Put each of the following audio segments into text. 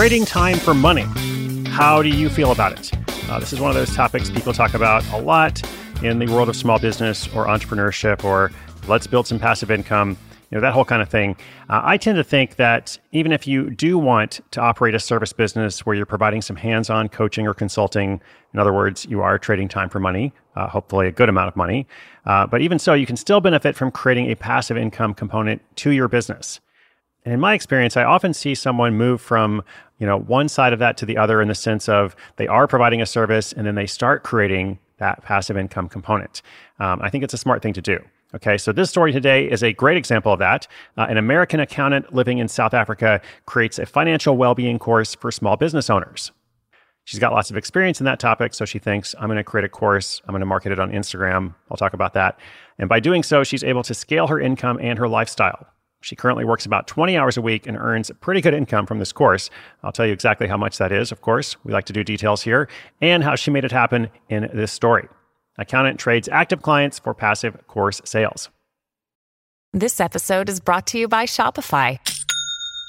Trading time for money. How do you feel about it? Uh, this is one of those topics people talk about a lot in the world of small business or entrepreneurship or let's build some passive income, you know, that whole kind of thing. Uh, I tend to think that even if you do want to operate a service business where you're providing some hands on coaching or consulting, in other words, you are trading time for money, uh, hopefully a good amount of money. Uh, but even so, you can still benefit from creating a passive income component to your business. And in my experience, I often see someone move from, you know, one side of that to the other in the sense of they are providing a service and then they start creating that passive income component. Um, I think it's a smart thing to do. Okay, so this story today is a great example of that. Uh, an American accountant living in South Africa creates a financial well-being course for small business owners. She's got lots of experience in that topic, so she thinks, I'm going to create a course, I'm going to market it on Instagram. I'll talk about that. And by doing so, she's able to scale her income and her lifestyle. She currently works about 20 hours a week and earns pretty good income from this course. I'll tell you exactly how much that is, of course. We like to do details here, and how she made it happen in this story. Accountant trades active clients for passive course sales. This episode is brought to you by Shopify.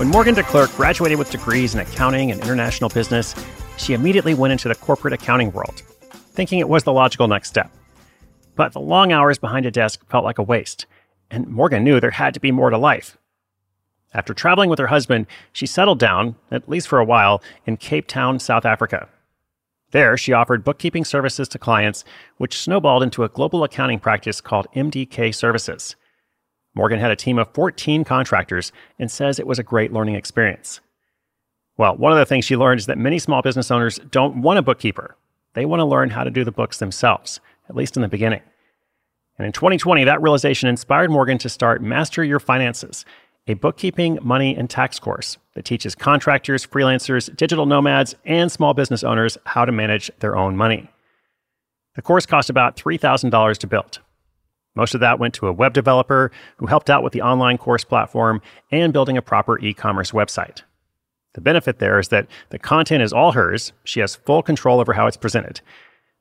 When Morgan DeClercq graduated with degrees in accounting and international business, she immediately went into the corporate accounting world, thinking it was the logical next step. But the long hours behind a desk felt like a waste, and Morgan knew there had to be more to life. After traveling with her husband, she settled down, at least for a while, in Cape Town, South Africa. There, she offered bookkeeping services to clients, which snowballed into a global accounting practice called MDK Services. Morgan had a team of 14 contractors and says it was a great learning experience. Well, one of the things she learned is that many small business owners don't want a bookkeeper. They want to learn how to do the books themselves, at least in the beginning. And in 2020, that realization inspired Morgan to start Master Your Finances, a bookkeeping, money, and tax course that teaches contractors, freelancers, digital nomads, and small business owners how to manage their own money. The course cost about $3,000 to build. Most of that went to a web developer who helped out with the online course platform and building a proper e commerce website. The benefit there is that the content is all hers. She has full control over how it's presented.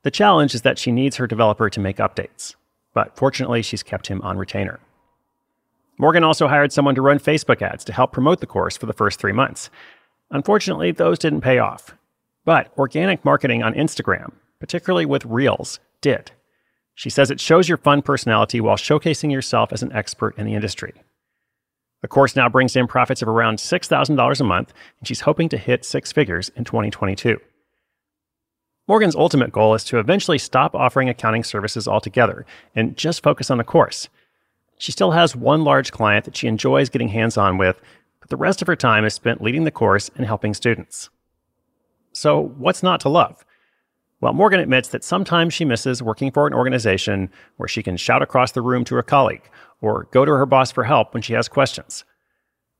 The challenge is that she needs her developer to make updates. But fortunately, she's kept him on retainer. Morgan also hired someone to run Facebook ads to help promote the course for the first three months. Unfortunately, those didn't pay off. But organic marketing on Instagram, particularly with Reels, did. She says it shows your fun personality while showcasing yourself as an expert in the industry. The course now brings in profits of around $6,000 a month, and she's hoping to hit six figures in 2022. Morgan's ultimate goal is to eventually stop offering accounting services altogether and just focus on the course. She still has one large client that she enjoys getting hands on with, but the rest of her time is spent leading the course and helping students. So, what's not to love? Well, Morgan admits that sometimes she misses working for an organization where she can shout across the room to a colleague or go to her boss for help when she has questions.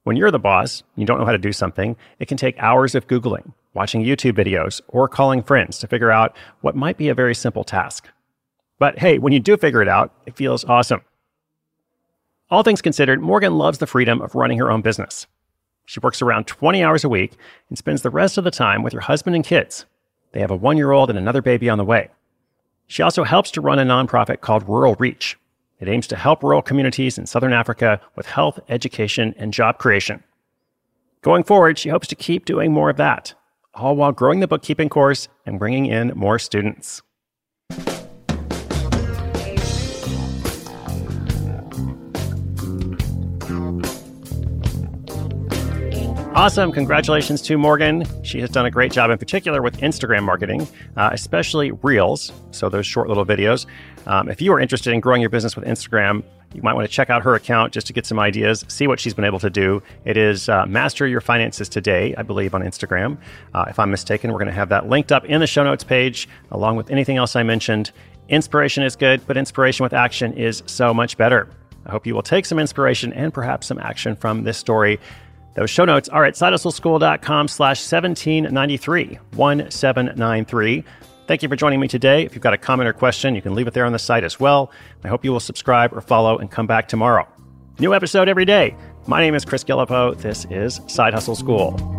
When you're the boss, you don't know how to do something, it can take hours of Googling, watching YouTube videos, or calling friends to figure out what might be a very simple task. But hey, when you do figure it out, it feels awesome. All things considered, Morgan loves the freedom of running her own business. She works around 20 hours a week and spends the rest of the time with her husband and kids. They have a one year old and another baby on the way. She also helps to run a nonprofit called Rural Reach. It aims to help rural communities in Southern Africa with health, education, and job creation. Going forward, she hopes to keep doing more of that, all while growing the bookkeeping course and bringing in more students. Awesome. Congratulations to Morgan. She has done a great job, in particular with Instagram marketing, uh, especially Reels, so those short little videos. Um, if you are interested in growing your business with Instagram, you might want to check out her account just to get some ideas, see what she's been able to do. It is uh, Master Your Finances Today, I believe, on Instagram. Uh, if I'm mistaken, we're going to have that linked up in the show notes page, along with anything else I mentioned. Inspiration is good, but inspiration with action is so much better. I hope you will take some inspiration and perhaps some action from this story. Those show notes are at sidehustleschool.com slash 1793, 1793. Thank you for joining me today. If you've got a comment or question, you can leave it there on the site as well. I hope you will subscribe or follow and come back tomorrow. New episode every day. My name is Chris Guillebeau. This is Side Hustle School.